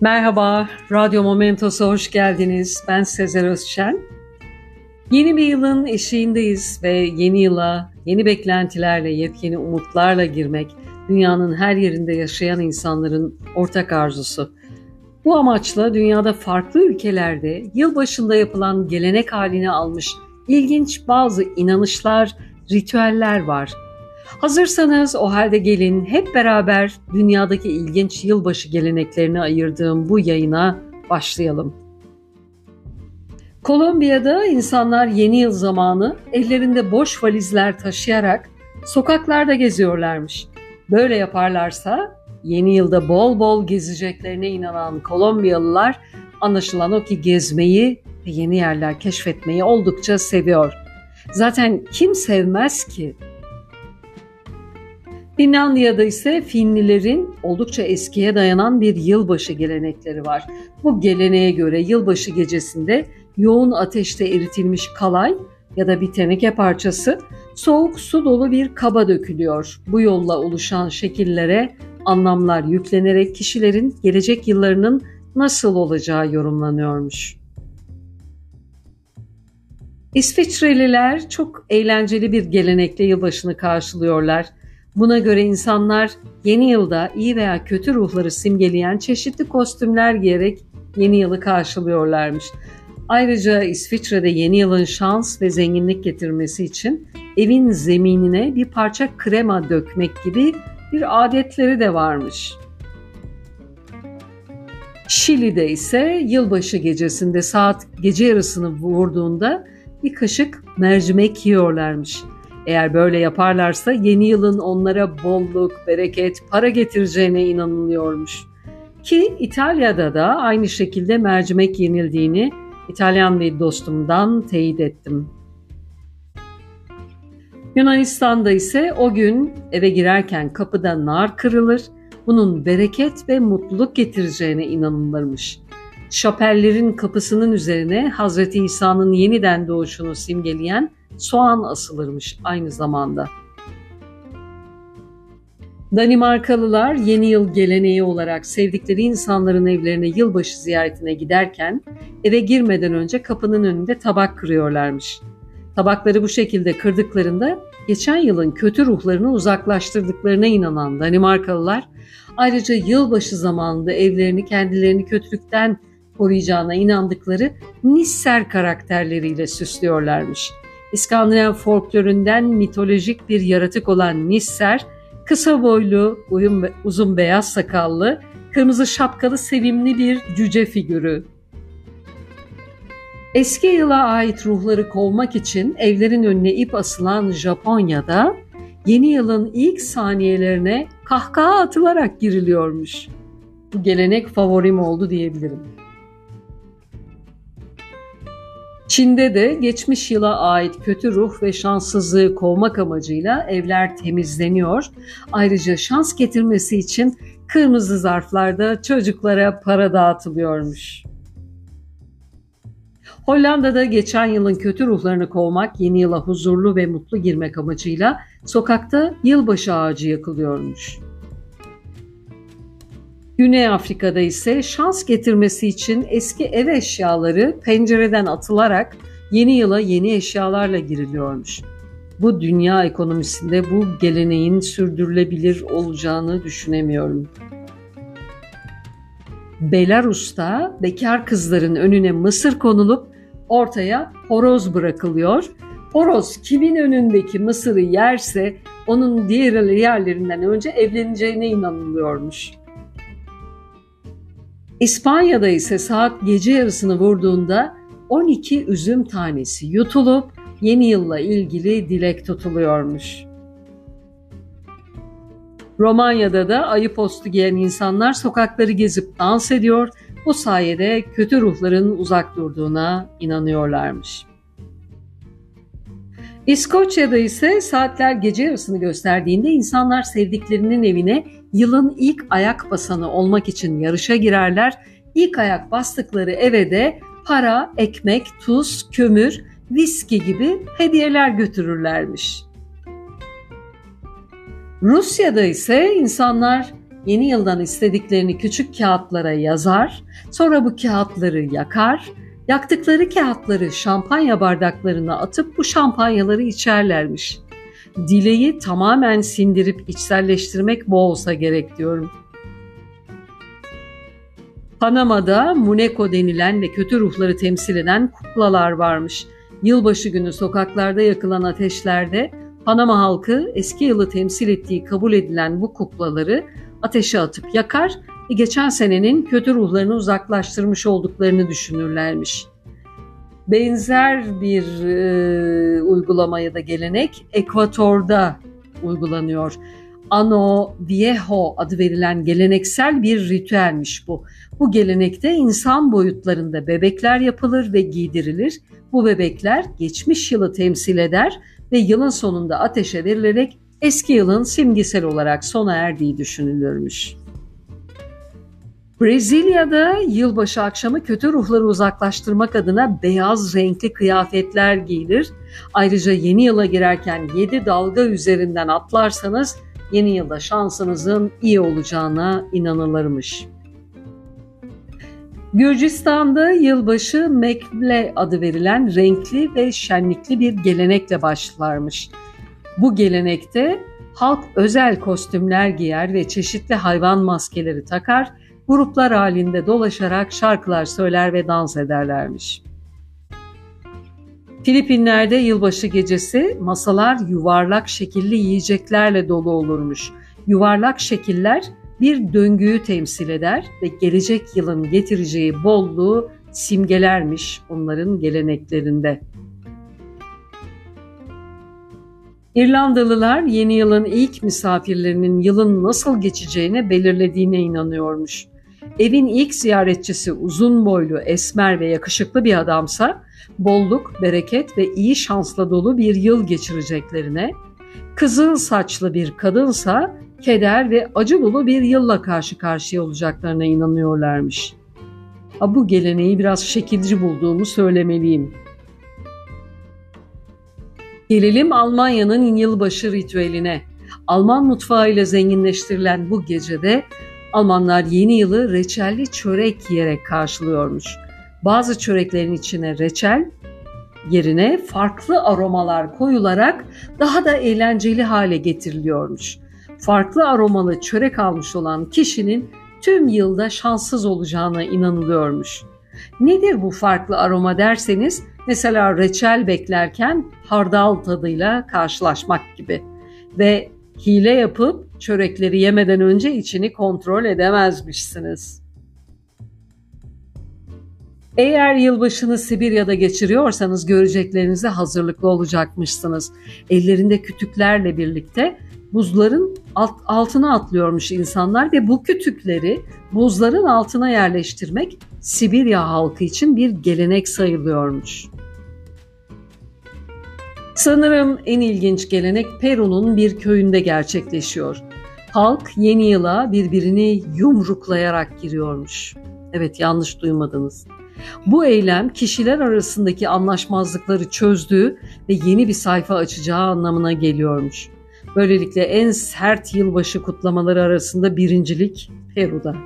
Merhaba, Radyo Momentos'a hoş geldiniz. Ben Sezer Özşen. Yeni bir yılın eşiğindeyiz ve yeni yıla, yeni beklentilerle, yepyeni umutlarla girmek dünyanın her yerinde yaşayan insanların ortak arzusu. Bu amaçla dünyada farklı ülkelerde yılbaşında yapılan gelenek haline almış ilginç bazı inanışlar, ritüeller var. Hazırsanız o halde gelin hep beraber dünyadaki ilginç yılbaşı geleneklerini ayırdığım bu yayına başlayalım. Kolombiya'da insanlar yeni yıl zamanı ellerinde boş valizler taşıyarak sokaklarda geziyorlarmış. Böyle yaparlarsa yeni yılda bol bol gezeceklerine inanan Kolombiyalılar anlaşılan o ki gezmeyi ve yeni yerler keşfetmeyi oldukça seviyor. Zaten kim sevmez ki? Finlandiya'da ise Finlilerin oldukça eskiye dayanan bir yılbaşı gelenekleri var. Bu geleneğe göre yılbaşı gecesinde yoğun ateşte eritilmiş kalay ya da bir teneke parçası soğuk su dolu bir kaba dökülüyor. Bu yolla oluşan şekillere anlamlar yüklenerek kişilerin gelecek yıllarının nasıl olacağı yorumlanıyormuş. İsviçreliler çok eğlenceli bir gelenekle yılbaşını karşılıyorlar. Buna göre insanlar yeni yılda iyi veya kötü ruhları simgeleyen çeşitli kostümler giyerek yeni yılı karşılıyorlarmış. Ayrıca İsviçre'de yeni yılın şans ve zenginlik getirmesi için evin zeminine bir parça krema dökmek gibi bir adetleri de varmış. Şili'de ise yılbaşı gecesinde saat gece yarısını vurduğunda bir kaşık mercimek yiyorlarmış. Eğer böyle yaparlarsa yeni yılın onlara bolluk, bereket, para getireceğine inanılıyormuş. Ki İtalya'da da aynı şekilde mercimek yenildiğini İtalyan bir dostumdan teyit ettim. Yunanistan'da ise o gün eve girerken kapıda nar kırılır, bunun bereket ve mutluluk getireceğine inanılırmış. Şapellerin kapısının üzerine Hazreti İsa'nın yeniden doğuşunu simgeleyen soğan asılırmış aynı zamanda. Danimarkalılar yeni yıl geleneği olarak sevdikleri insanların evlerine yılbaşı ziyaretine giderken eve girmeden önce kapının önünde tabak kırıyorlarmış. Tabakları bu şekilde kırdıklarında geçen yılın kötü ruhlarını uzaklaştırdıklarına inanan Danimarkalılar ayrıca yılbaşı zamanında evlerini kendilerini kötülükten koruyacağına inandıkları Nisser karakterleriyle süslüyorlarmış. İskandinav folkloründen mitolojik bir yaratık olan Nisser, kısa boylu, uzun beyaz sakallı, kırmızı şapkalı sevimli bir cüce figürü. Eski yıla ait ruhları kovmak için evlerin önüne ip asılan Japonya'da yeni yılın ilk saniyelerine kahkaha atılarak giriliyormuş. Bu gelenek favorim oldu diyebilirim. Çin'de de geçmiş yıla ait kötü ruh ve şanssızlığı kovmak amacıyla evler temizleniyor. Ayrıca şans getirmesi için kırmızı zarflarda çocuklara para dağıtılıyormuş. Hollanda'da geçen yılın kötü ruhlarını kovmak, yeni yıla huzurlu ve mutlu girmek amacıyla sokakta yılbaşı ağacı yakılıyormuş. Güney Afrika'da ise şans getirmesi için eski ev eşyaları pencereden atılarak yeni yıla yeni eşyalarla giriliyormuş. Bu dünya ekonomisinde bu geleneğin sürdürülebilir olacağını düşünemiyorum. Belarus'ta bekar kızların önüne mısır konulup ortaya horoz bırakılıyor. Horoz kimin önündeki mısırı yerse onun diğer yerlerinden önce evleneceğine inanılıyormuş. İspanya'da ise saat gece yarısını vurduğunda 12 üzüm tanesi yutulup yeni yılla ilgili dilek tutuluyormuş. Romanya'da da ayı postu giyen insanlar sokakları gezip dans ediyor, bu sayede kötü ruhların uzak durduğuna inanıyorlarmış. İskoçya'da ise saatler gece yarısını gösterdiğinde insanlar sevdiklerinin evine yılın ilk ayak basanı olmak için yarışa girerler. İlk ayak bastıkları eve de para, ekmek, tuz, kömür, viski gibi hediyeler götürürlermiş. Rusya'da ise insanlar yeni yıldan istediklerini küçük kağıtlara yazar, sonra bu kağıtları yakar, yaktıkları kağıtları şampanya bardaklarına atıp bu şampanyaları içerlermiş. Dileği tamamen sindirip içselleştirmek bu olsa gerek diyorum. Panama'da Muneko denilen ve kötü ruhları temsil eden kuklalar varmış. Yılbaşı günü sokaklarda yakılan ateşlerde Panama halkı eski yılı temsil ettiği kabul edilen bu kuklaları ateşe atıp yakar ve geçen senenin kötü ruhlarını uzaklaştırmış olduklarını düşünürlermiş. Benzer bir e, uygulama ya da gelenek Ekvator'da uygulanıyor. Ano Viejo adı verilen geleneksel bir ritüelmiş bu. Bu gelenekte insan boyutlarında bebekler yapılır ve giydirilir. Bu bebekler geçmiş yılı temsil eder ve yılın sonunda ateşe verilerek eski yılın simgesel olarak sona erdiği düşünülürmüş. Brezilya'da yılbaşı akşamı kötü ruhları uzaklaştırmak adına beyaz renkli kıyafetler giyilir. Ayrıca yeni yıla girerken 7 dalga üzerinden atlarsanız yeni yılda şansınızın iyi olacağına inanılırmış. Gürcistan'da yılbaşı Mekble adı verilen renkli ve şenlikli bir gelenekle başlarmış. Bu gelenekte halk özel kostümler giyer ve çeşitli hayvan maskeleri takar, gruplar halinde dolaşarak şarkılar söyler ve dans ederlermiş. Filipinler'de yılbaşı gecesi masalar yuvarlak şekilli yiyeceklerle dolu olurmuş. Yuvarlak şekiller bir döngüyü temsil eder ve gelecek yılın getireceği bolluğu simgelermiş onların geleneklerinde. İrlandalılar yeni yılın ilk misafirlerinin yılın nasıl geçeceğine belirlediğine inanıyormuş. Evin ilk ziyaretçisi uzun boylu, esmer ve yakışıklı bir adamsa bolluk, bereket ve iyi şansla dolu bir yıl geçireceklerine, kızıl saçlı bir kadınsa keder ve acı dolu bir yılla karşı karşıya olacaklarına inanıyorlarmış. Ha, bu geleneği biraz şekilci bulduğumu söylemeliyim. Gelelim Almanya'nın yılbaşı ritüeline. Alman mutfağıyla zenginleştirilen bu gecede Almanlar yeni yılı reçelli çörek yiyerek karşılıyormuş. Bazı çöreklerin içine reçel yerine farklı aromalar koyularak daha da eğlenceli hale getiriliyormuş. Farklı aromalı çörek almış olan kişinin tüm yılda şanssız olacağına inanılıyormuş. Nedir bu farklı aroma derseniz mesela reçel beklerken hardal tadıyla karşılaşmak gibi ve hile yapıp çörekleri yemeden önce içini kontrol edemezmişsiniz. Eğer yılbaşını Sibirya'da geçiriyorsanız göreceklerinize hazırlıklı olacakmışsınız. Ellerinde kütüklerle birlikte buzların alt, altına atlıyormuş insanlar ve bu kütükleri buzların altına yerleştirmek Sibirya halkı için bir gelenek sayılıyormuş. Sanırım en ilginç gelenek Peru'nun bir köyünde gerçekleşiyor. Halk yeni yıla birbirini yumruklayarak giriyormuş. Evet yanlış duymadınız. Bu eylem kişiler arasındaki anlaşmazlıkları çözdüğü ve yeni bir sayfa açacağı anlamına geliyormuş. Böylelikle en sert yılbaşı kutlamaları arasında birincilik Peru'da.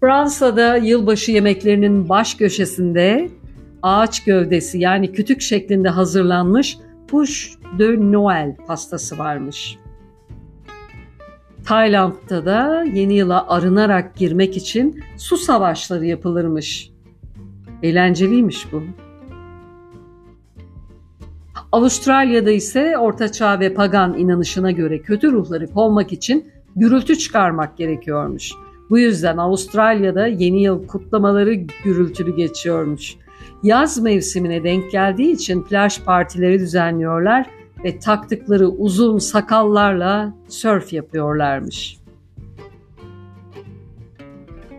Fransa'da yılbaşı yemeklerinin baş köşesinde ağaç gövdesi yani kütük şeklinde hazırlanmış Push de Noel pastası varmış. Tayland'da da yeni yıla arınarak girmek için su savaşları yapılırmış. Eğlenceliymiş bu. Avustralya'da ise ortaçağ ve pagan inanışına göre kötü ruhları kovmak için gürültü çıkarmak gerekiyormuş. Bu yüzden Avustralya'da yeni yıl kutlamaları gürültülü geçiyormuş. Yaz mevsimine denk geldiği için plaj partileri düzenliyorlar ve taktıkları uzun sakallarla sörf yapıyorlarmış.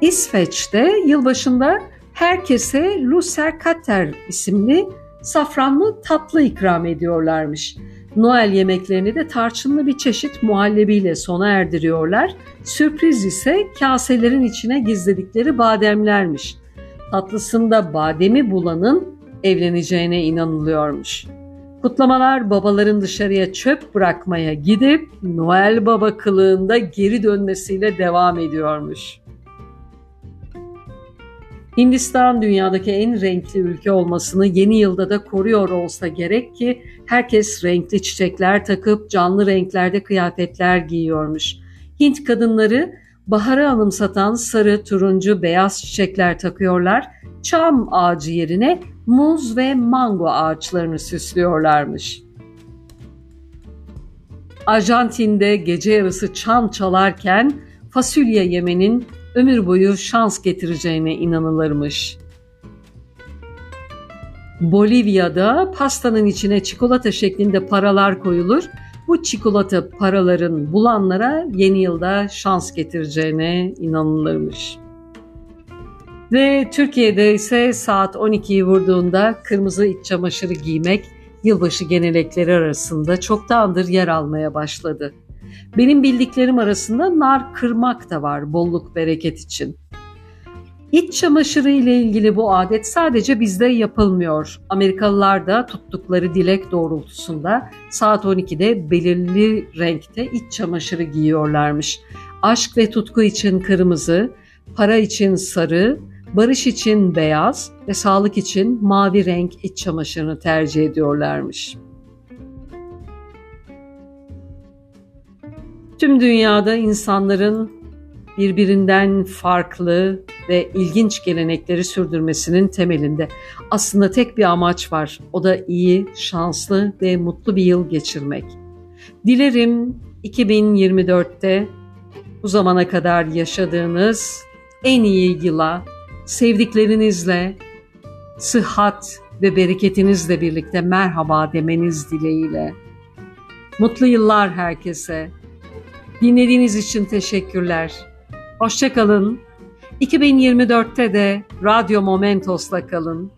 İsveç'te yılbaşında herkese Lucerkater isimli safranlı tatlı ikram ediyorlarmış. Noel yemeklerini de tarçınlı bir çeşit muhallebiyle sona erdiriyorlar. Sürpriz ise kaselerin içine gizledikleri bademlermiş. Tatlısında bademi bulanın evleneceğine inanılıyormuş. Kutlamalar babaların dışarıya çöp bırakmaya gidip Noel Baba kılığında geri dönmesiyle devam ediyormuş. Hindistan dünyadaki en renkli ülke olmasını yeni yılda da koruyor olsa gerek ki herkes renkli çiçekler takıp canlı renklerde kıyafetler giyiyormuş. Hint kadınları baharı anımsatan sarı, turuncu, beyaz çiçekler takıyorlar. Çam ağacı yerine muz ve mango ağaçlarını süslüyorlarmış. Arjantin'de gece yarısı çan çalarken fasulye yemenin ömür boyu şans getireceğine inanılırmış. Bolivya'da pastanın içine çikolata şeklinde paralar koyulur. Bu çikolata paraların bulanlara yeni yılda şans getireceğine inanılırmış. Ve Türkiye'de ise saat 12'yi vurduğunda kırmızı iç çamaşırı giymek yılbaşı gelenekleri arasında çoktandır yer almaya başladı. Benim bildiklerim arasında nar kırmak da var bolluk bereket için. İç çamaşırı ile ilgili bu adet sadece bizde yapılmıyor. Amerikalılar da tuttukları dilek doğrultusunda saat 12'de belirli renkte iç çamaşırı giyiyorlarmış. Aşk ve tutku için kırmızı, para için sarı, barış için beyaz ve sağlık için mavi renk iç çamaşırını tercih ediyorlarmış. Tüm dünyada insanların birbirinden farklı ve ilginç gelenekleri sürdürmesinin temelinde aslında tek bir amaç var. O da iyi, şanslı ve mutlu bir yıl geçirmek. Dilerim 2024'te bu zamana kadar yaşadığınız en iyi yıla sevdiklerinizle, sıhhat ve bereketinizle birlikte merhaba demeniz dileğiyle. Mutlu yıllar herkese. Dinlediğiniz için teşekkürler. Hoşçakalın. 2024'te de Radyo Momentos'la kalın.